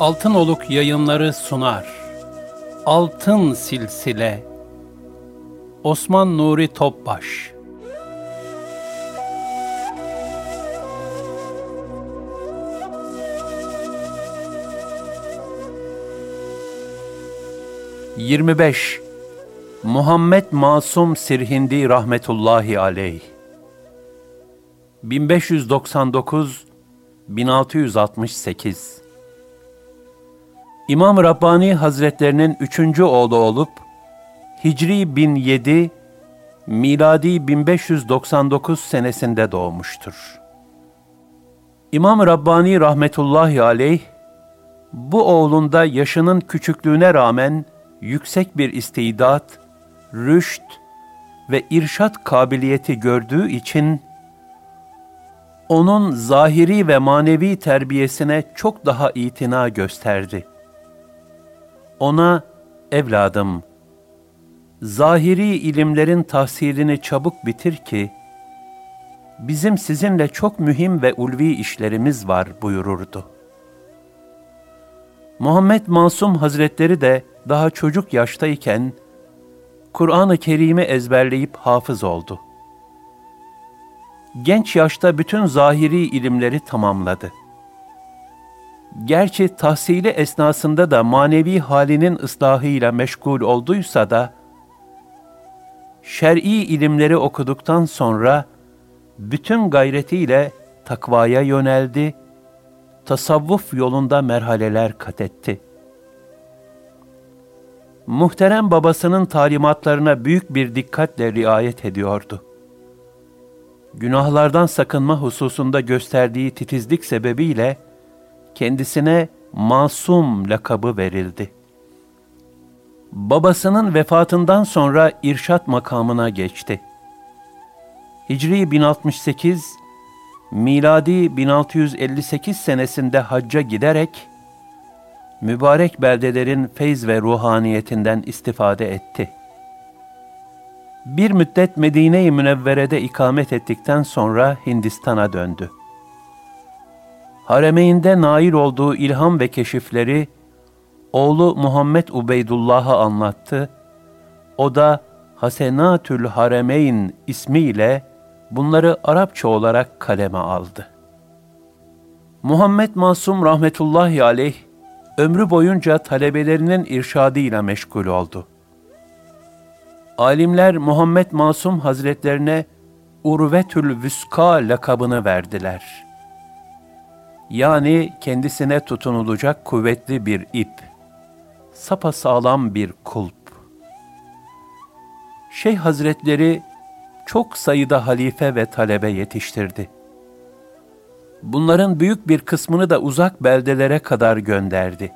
Altın Oluk yayınları sunar. Altın Silsile. Osman Nuri Topbaş. Yirmi beş. Muhammed Masum Sirhindi rahmetullahi aleyh. 1599 1668 İmam Rabbani Hazretlerinin üçüncü oğlu olup, Hicri 1007, miladi 1599 senesinde doğmuştur. İmam Rabbani rahmetullahi aleyh, bu oğlunda yaşının küçüklüğüne rağmen yüksek bir istidat, rüşt ve irşat kabiliyeti gördüğü için, onun zahiri ve manevi terbiyesine çok daha itina gösterdi.'' Ona evladım zahiri ilimlerin tahsilini çabuk bitir ki bizim sizinle çok mühim ve ulvi işlerimiz var buyururdu. Muhammed Masum Hazretleri de daha çocuk yaştayken Kur'an-ı Kerim'i ezberleyip hafız oldu. Genç yaşta bütün zahiri ilimleri tamamladı.'' Gerçi tahsili esnasında da manevi halinin ıslahıyla meşgul olduysa da, şer'i ilimleri okuduktan sonra bütün gayretiyle takvaya yöneldi, tasavvuf yolunda merhaleler kat etti. Muhterem babasının talimatlarına büyük bir dikkatle riayet ediyordu. Günahlardan sakınma hususunda gösterdiği titizlik sebebiyle, kendisine masum lakabı verildi. Babasının vefatından sonra irşat makamına geçti. Hicri 1068, miladi 1658 senesinde hacca giderek, mübarek beldelerin feyz ve ruhaniyetinden istifade etti. Bir müddet Medine-i Münevvere'de ikamet ettikten sonra Hindistan'a döndü haremeyinde nail olduğu ilham ve keşifleri oğlu Muhammed Ubeydullah'a anlattı. O da Hasenatül Haremeyn ismiyle bunları Arapça olarak kaleme aldı. Muhammed Masum rahmetullahi aleyh ömrü boyunca talebelerinin irşadıyla meşgul oldu. Alimler Muhammed Masum Hazretlerine Urvetül Vüska lakabını verdiler.'' Yani kendisine tutunulacak kuvvetli bir ip, sapasağlam bir kulp. Şeyh Hazretleri çok sayıda halife ve talebe yetiştirdi. Bunların büyük bir kısmını da uzak beldelere kadar gönderdi.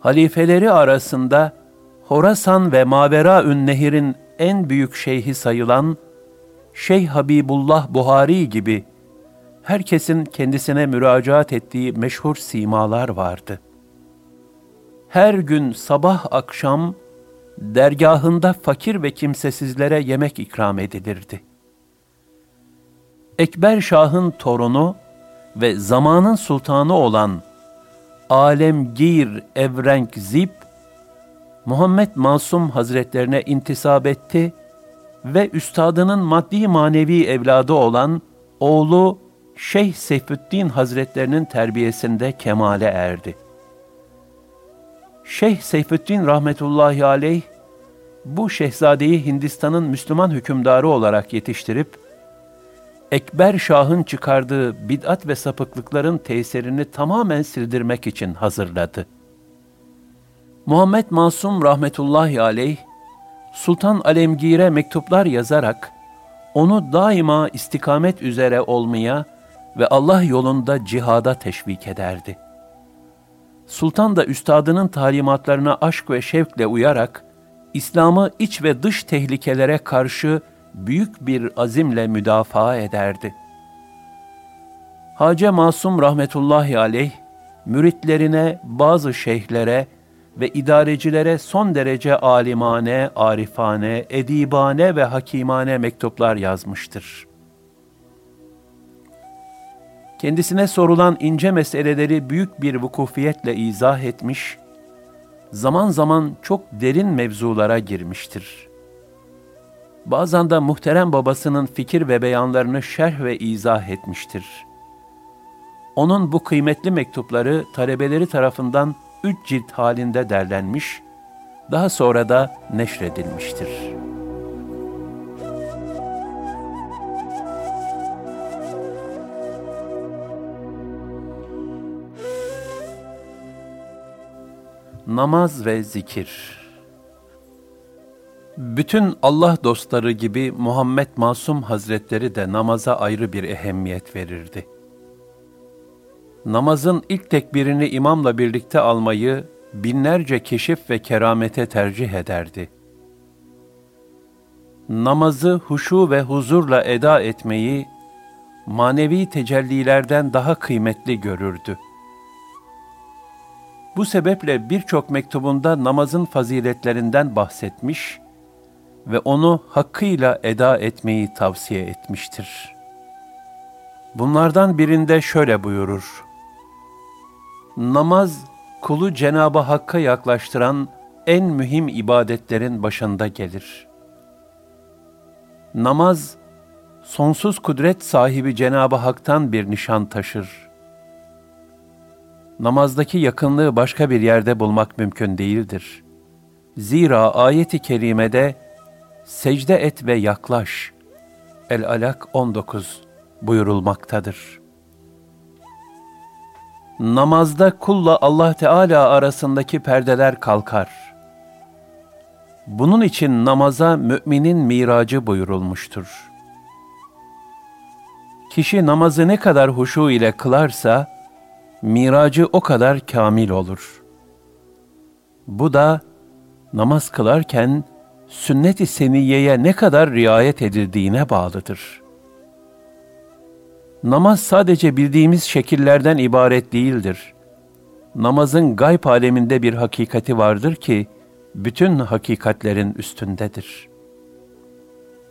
Halifeleri arasında Horasan ve Mavera Nehir'in en büyük şeyhi sayılan Şeyh Habibullah Buhari gibi herkesin kendisine müracaat ettiği meşhur simalar vardı. Her gün sabah akşam dergahında fakir ve kimsesizlere yemek ikram edilirdi. Ekber Şah'ın torunu ve zamanın sultanı olan Alemgir Evrenk Zip, Muhammed Masum Hazretlerine intisap etti ve üstadının maddi manevi evladı olan oğlu Şeyh Seyfüddin Hazretlerinin terbiyesinde kemale erdi. Şeyh Seyfüddin rahmetullahi aleyh, bu şehzadeyi Hindistan'ın Müslüman hükümdarı olarak yetiştirip, Ekber Şah'ın çıkardığı bid'at ve sapıklıkların tesirini tamamen sildirmek için hazırladı. Muhammed Masum rahmetullahi aleyh, Sultan Alemgir'e mektuplar yazarak, onu daima istikamet üzere olmaya ve Allah yolunda cihada teşvik ederdi. Sultan da üstadının talimatlarına aşk ve şevkle uyarak, İslam'ı iç ve dış tehlikelere karşı büyük bir azimle müdafaa ederdi. Hace Masum rahmetullahi aleyh, müritlerine, bazı şeyhlere ve idarecilere son derece alimane, arifane, edibane ve hakimane mektuplar yazmıştır. Kendisine sorulan ince meseleleri büyük bir vukufiyetle izah etmiş, zaman zaman çok derin mevzulara girmiştir. Bazen de muhterem babasının fikir ve beyanlarını şerh ve izah etmiştir. Onun bu kıymetli mektupları talebeleri tarafından üç cilt halinde derlenmiş, daha sonra da neşredilmiştir. Namaz ve Zikir Bütün Allah dostları gibi Muhammed Masum Hazretleri de namaza ayrı bir ehemmiyet verirdi namazın ilk tekbirini imamla birlikte almayı binlerce keşif ve keramete tercih ederdi. Namazı huşu ve huzurla eda etmeyi manevi tecellilerden daha kıymetli görürdü. Bu sebeple birçok mektubunda namazın faziletlerinden bahsetmiş ve onu hakkıyla eda etmeyi tavsiye etmiştir. Bunlardan birinde şöyle buyurur: Namaz, kulu Cenab-ı Hakk'a yaklaştıran en mühim ibadetlerin başında gelir. Namaz, sonsuz kudret sahibi Cenab-ı Hak'tan bir nişan taşır. Namazdaki yakınlığı başka bir yerde bulmak mümkün değildir. Zira ayeti kerimede secde et ve yaklaş. El-Alak 19 buyurulmaktadır namazda kulla Allah Teala arasındaki perdeler kalkar. Bunun için namaza müminin miracı buyurulmuştur. Kişi namazı ne kadar huşu ile kılarsa, miracı o kadar kamil olur. Bu da namaz kılarken sünnet-i seniyeye ne kadar riayet edildiğine bağlıdır.'' Namaz sadece bildiğimiz şekillerden ibaret değildir. Namazın gayb aleminde bir hakikati vardır ki, bütün hakikatlerin üstündedir.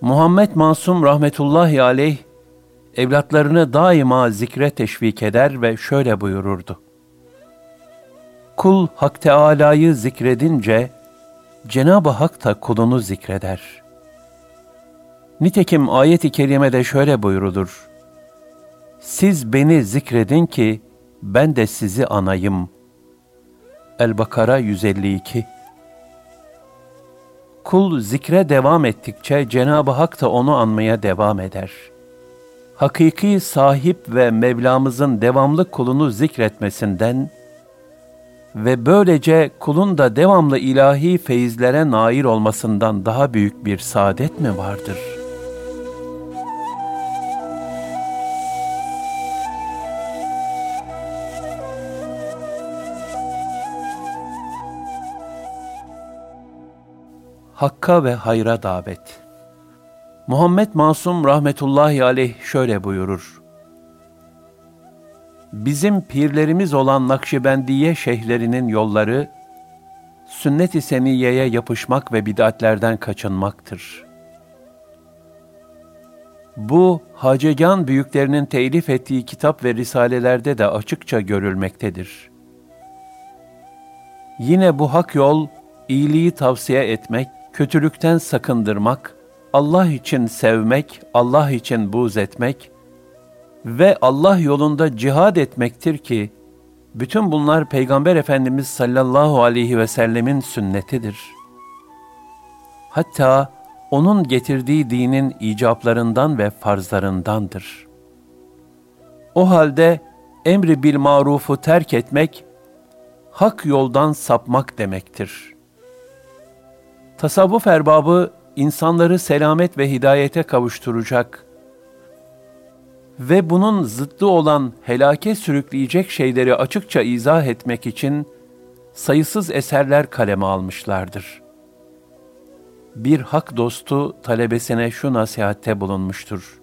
Muhammed Masum rahmetullahi aleyh, evlatlarını daima zikre teşvik eder ve şöyle buyururdu. Kul Hak Teâlâ'yı zikredince, Cenab-ı Hak da kulunu zikreder. Nitekim ayet-i kerimede şöyle buyurulur. Siz beni zikredin ki ben de sizi anayım. El-Bakara 152 Kul zikre devam ettikçe Cenab-ı Hak da onu anmaya devam eder. Hakiki sahip ve Mevlamızın devamlı kulunu zikretmesinden ve böylece kulun da devamlı ilahi feyizlere nail olmasından daha büyük bir saadet mi vardır?'' Hakka ve hayra davet. Muhammed Masum rahmetullahi aleyh şöyle buyurur. Bizim pirlerimiz olan Nakşibendiye şeyhlerinin yolları, sünnet-i seniyeye yapışmak ve bid'atlerden kaçınmaktır. Bu, Hacegan büyüklerinin telif ettiği kitap ve risalelerde de açıkça görülmektedir. Yine bu hak yol, iyiliği tavsiye etmek, kötülükten sakındırmak, Allah için sevmek, Allah için buz etmek ve Allah yolunda cihad etmektir ki, bütün bunlar Peygamber Efendimiz sallallahu aleyhi ve sellemin sünnetidir. Hatta onun getirdiği dinin icaplarından ve farzlarındandır. O halde emri bil marufu terk etmek, hak yoldan sapmak demektir. Tasavvuf erbabı insanları selamet ve hidayete kavuşturacak ve bunun zıttı olan helake sürükleyecek şeyleri açıkça izah etmek için sayısız eserler kaleme almışlardır. Bir hak dostu talebesine şu nasihatte bulunmuştur.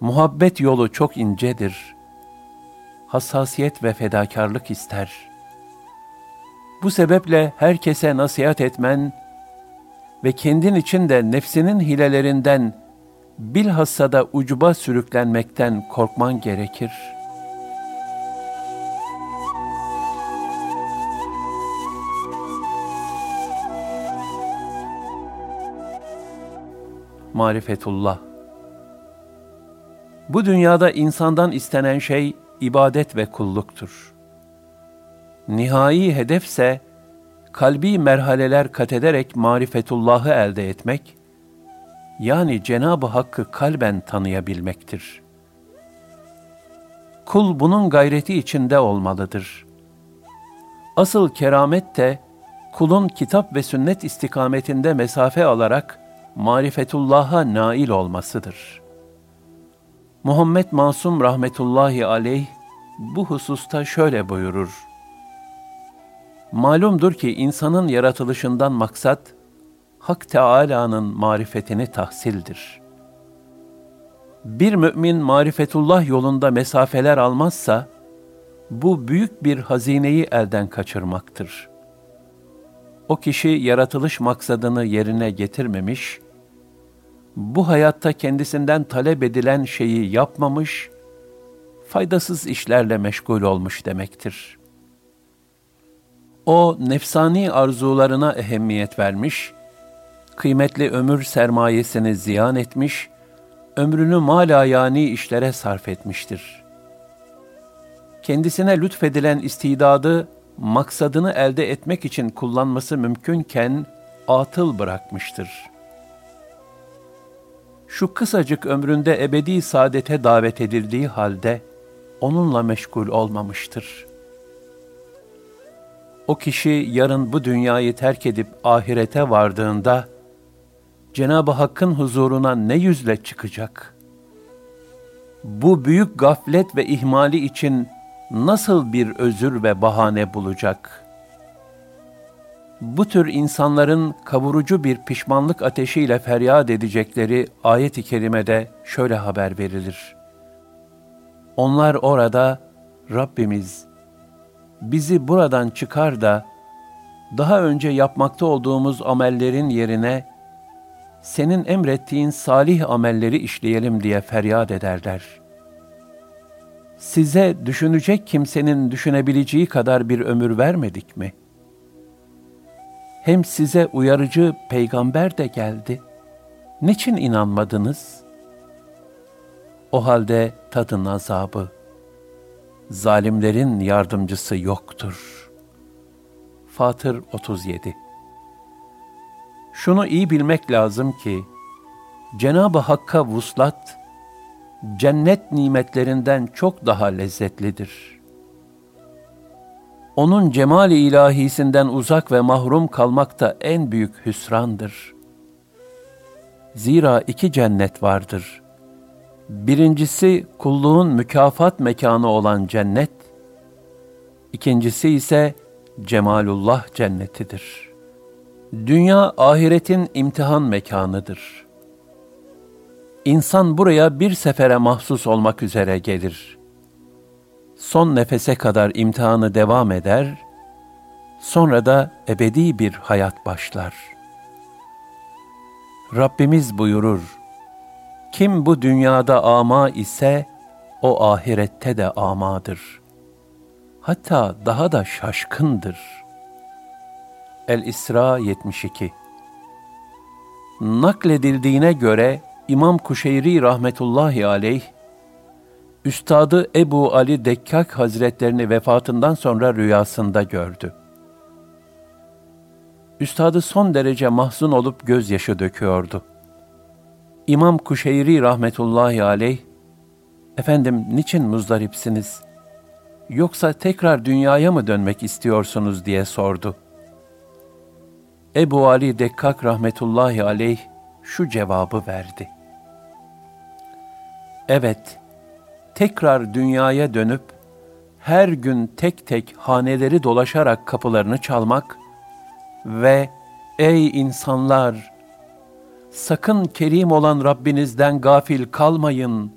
Muhabbet yolu çok incedir. Hassasiyet ve fedakarlık ister. Bu sebeple herkese nasihat etmen ve kendin için de nefsinin hilelerinden bilhassa da ucuba sürüklenmekten korkman gerekir.'' marifetullah. Bu dünyada insandan istenen şey ibadet ve kulluktur. Nihai hedefse kalbi merhaleler kat ederek marifetullahı elde etmek, yani Cenab-ı Hakk'ı kalben tanıyabilmektir. Kul bunun gayreti içinde olmalıdır. Asıl keramet de kulun kitap ve sünnet istikametinde mesafe alarak marifetullah'a nail olmasıdır. Muhammed Masum rahmetullahi aleyh bu hususta şöyle buyurur. Malumdur ki insanın yaratılışından maksat, Hak Teâlâ'nın marifetini tahsildir. Bir mümin marifetullah yolunda mesafeler almazsa, bu büyük bir hazineyi elden kaçırmaktır. O kişi yaratılış maksadını yerine getirmemiş, bu hayatta kendisinden talep edilen şeyi yapmamış, faydasız işlerle meşgul olmuş demektir. O nefsani arzularına ehemmiyet vermiş, kıymetli ömür sermayesini ziyan etmiş, ömrünü malayani işlere sarf etmiştir. Kendisine lütfedilen istidadı, maksadını elde etmek için kullanması mümkünken atıl bırakmıştır.'' şu kısacık ömründe ebedi saadete davet edildiği halde onunla meşgul olmamıştır. O kişi yarın bu dünyayı terk edip ahirete vardığında Cenab-ı Hakk'ın huzuruna ne yüzle çıkacak? Bu büyük gaflet ve ihmali için nasıl bir özür ve bahane bulacak?'' bu tür insanların kavurucu bir pişmanlık ateşiyle feryat edecekleri ayet-i kerimede şöyle haber verilir. Onlar orada Rabbimiz bizi buradan çıkar da daha önce yapmakta olduğumuz amellerin yerine senin emrettiğin salih amelleri işleyelim diye feryat ederler. Size düşünecek kimsenin düşünebileceği kadar bir ömür vermedik mi?'' hem size uyarıcı peygamber de geldi. Niçin inanmadınız? O halde tadın azabı. Zalimlerin yardımcısı yoktur. Fatır 37 Şunu iyi bilmek lazım ki, Cenab-ı Hakk'a vuslat, cennet nimetlerinden çok daha lezzetlidir.'' onun cemali ilahisinden uzak ve mahrum kalmak da en büyük hüsrandır. Zira iki cennet vardır. Birincisi kulluğun mükafat mekanı olan cennet, ikincisi ise cemalullah cennetidir. Dünya ahiretin imtihan mekanıdır. İnsan buraya bir sefere mahsus olmak üzere gelir.'' son nefese kadar imtihanı devam eder, sonra da ebedi bir hayat başlar. Rabbimiz buyurur, kim bu dünyada ama ise, o ahirette de amadır. Hatta daha da şaşkındır. El-İsra 72 Nakledildiğine göre İmam Kuşeyri rahmetullahi aleyh, Üstadı Ebu Ali Dekkak Hazretlerini vefatından sonra rüyasında gördü. Üstadı son derece mahzun olup gözyaşı döküyordu. İmam Kuşeyri rahmetullahi aleyh, Efendim niçin muzdaripsiniz? Yoksa tekrar dünyaya mı dönmek istiyorsunuz diye sordu. Ebu Ali Dekkak rahmetullahi aleyh şu cevabı verdi. Evet, tekrar dünyaya dönüp her gün tek tek haneleri dolaşarak kapılarını çalmak ve ey insanlar sakın kerim olan Rabbinizden gafil kalmayın.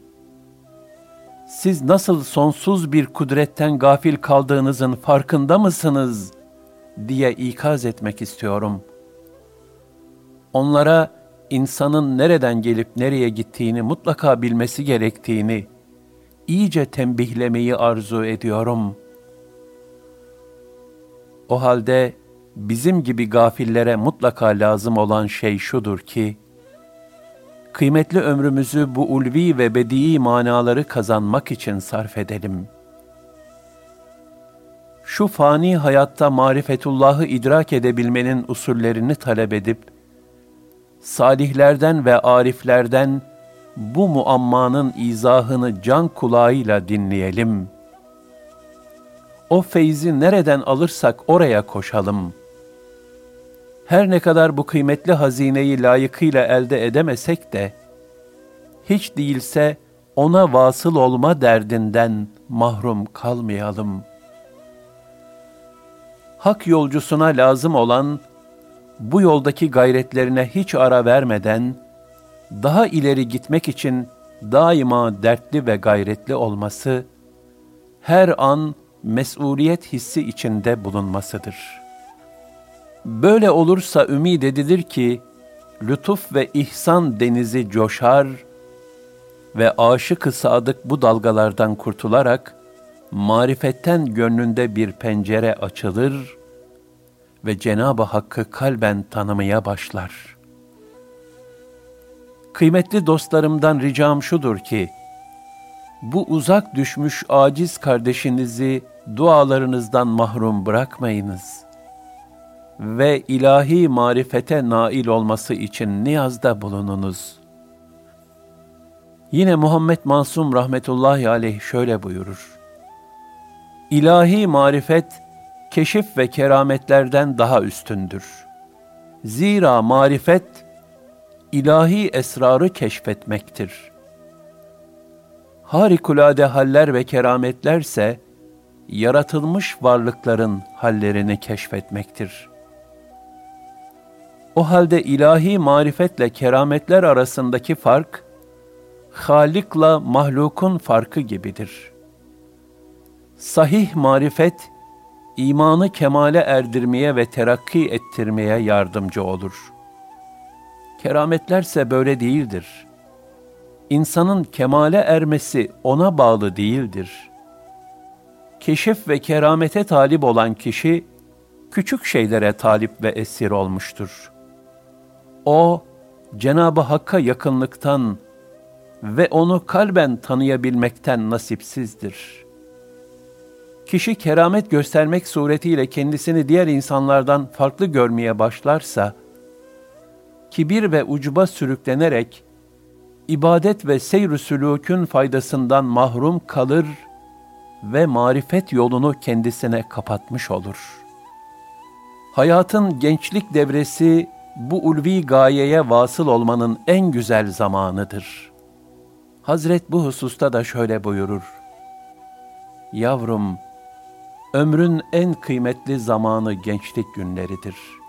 Siz nasıl sonsuz bir kudretten gafil kaldığınızın farkında mısınız diye ikaz etmek istiyorum. Onlara insanın nereden gelip nereye gittiğini mutlaka bilmesi gerektiğini iyice tembihlemeyi arzu ediyorum. O halde bizim gibi gafillere mutlaka lazım olan şey şudur ki, kıymetli ömrümüzü bu ulvi ve bedii manaları kazanmak için sarf edelim. Şu fani hayatta marifetullahı idrak edebilmenin usullerini talep edip, salihlerden ve ariflerden bu muammanın izahını can kulağıyla dinleyelim. O feyzi nereden alırsak oraya koşalım. Her ne kadar bu kıymetli hazineyi layıkıyla elde edemesek de, hiç değilse ona vasıl olma derdinden mahrum kalmayalım. Hak yolcusuna lazım olan, bu yoldaki gayretlerine hiç ara vermeden, daha ileri gitmek için daima dertli ve gayretli olması, her an mesuliyet hissi içinde bulunmasıdır. Böyle olursa ümid edilir ki, lütuf ve ihsan denizi coşar ve aşık-ı sadık bu dalgalardan kurtularak, marifetten gönlünde bir pencere açılır ve Cenab-ı Hakk'ı kalben tanımaya başlar.'' Kıymetli dostlarımdan ricam şudur ki, bu uzak düşmüş aciz kardeşinizi dualarınızdan mahrum bırakmayınız ve ilahi marifete nail olması için niyazda bulununuz. Yine Muhammed Mansum rahmetullahi aleyh şöyle buyurur. İlahi marifet, keşif ve kerametlerden daha üstündür. Zira marifet, ilahi esrarı keşfetmektir. Harikulade haller ve kerametlerse, yaratılmış varlıkların hallerini keşfetmektir. O halde ilahi marifetle kerametler arasındaki fark, Halik'la mahlukun farkı gibidir. Sahih marifet, imanı kemale erdirmeye ve terakki ettirmeye yardımcı olur.'' Kerametlerse böyle değildir. İnsanın kemale ermesi ona bağlı değildir. Keşif ve keramete talip olan kişi, küçük şeylere talip ve esir olmuştur. O, Cenab-ı Hakk'a yakınlıktan ve onu kalben tanıyabilmekten nasipsizdir. Kişi keramet göstermek suretiyle kendisini diğer insanlardan farklı görmeye başlarsa, kibir ve ucuba sürüklenerek ibadet ve seyr-ü sülûkün faydasından mahrum kalır ve marifet yolunu kendisine kapatmış olur. Hayatın gençlik devresi bu ulvi gayeye vasıl olmanın en güzel zamanıdır. Hazret bu hususta da şöyle buyurur. Yavrum, ömrün en kıymetli zamanı gençlik günleridir.''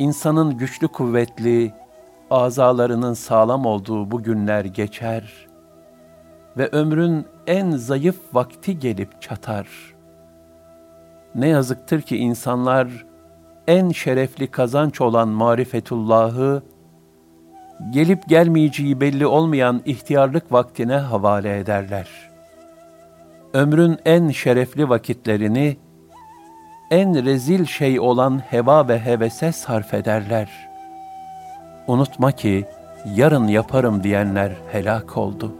insanın güçlü kuvvetli, azalarının sağlam olduğu bu günler geçer ve ömrün en zayıf vakti gelip çatar. Ne yazıktır ki insanlar en şerefli kazanç olan marifetullahı gelip gelmeyeceği belli olmayan ihtiyarlık vaktine havale ederler. Ömrün en şerefli vakitlerini en rezil şey olan heva ve hevese sarf ederler. Unutma ki yarın yaparım diyenler helak oldu.''